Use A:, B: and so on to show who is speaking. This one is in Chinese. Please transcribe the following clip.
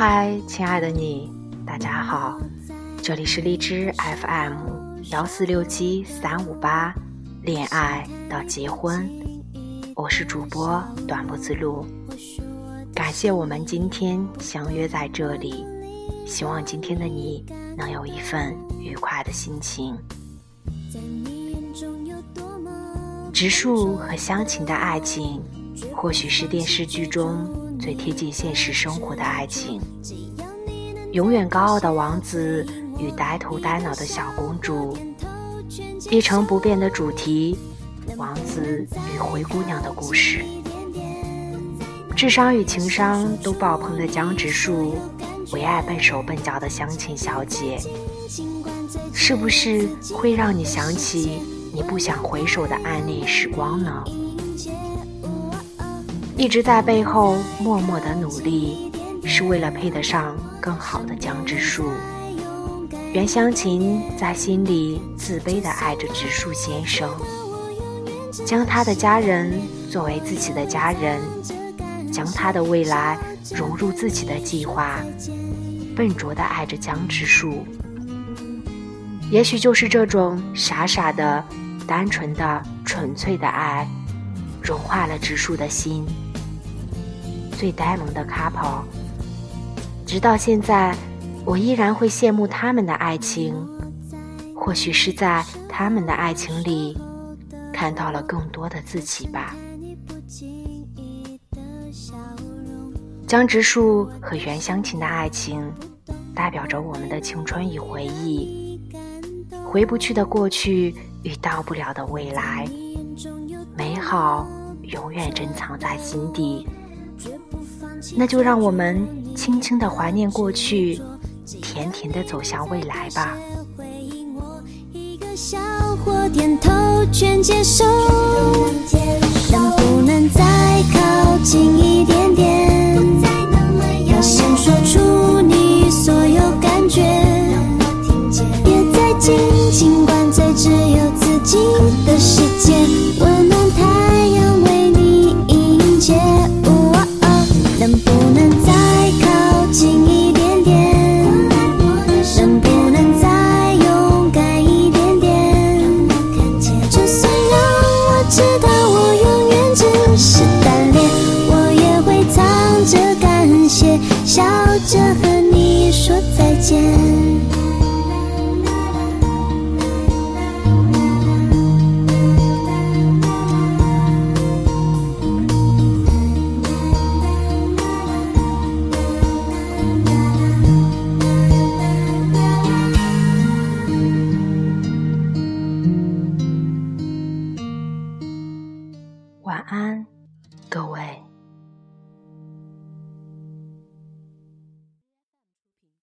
A: 嗨，亲爱的你，大家好，这里是荔枝 FM 幺四六七三五八，恋爱到结婚，我是主播短不自路，感谢我们今天相约在这里，希望今天的你能有一份愉快的心情。植树和乡情的爱情，或许是电视剧中。最贴近现实生活的爱情，永远高傲的王子与呆头呆脑的小公主，一成不变的主题，王子与灰姑娘的故事，智商与情商都爆棚的江直树，唯爱笨手笨脚的乡亲小姐，是不是会让你想起你不想回首的暗恋时光呢？一直在背后默默的努力，是为了配得上更好的江直树。袁湘琴在心里自卑的爱着直树先生，将他的家人作为自己的家人，将他的未来融入自己的计划，笨拙的爱着江直树。也许就是这种傻傻的、单纯的、纯粹的爱，融化了直树的心。最呆萌的 couple，直到现在，我依然会羡慕他们的爱情。或许是在他们的爱情里，看到了更多的自己吧。江直树和袁湘琴的爱情，代表着我们的青春与回忆，回不去的过去与到不了的未来，美好永远珍藏在心底。那就让我们轻轻的怀念过去，甜甜的走向未来吧。能接受笑着和你说再见。晚安，各位。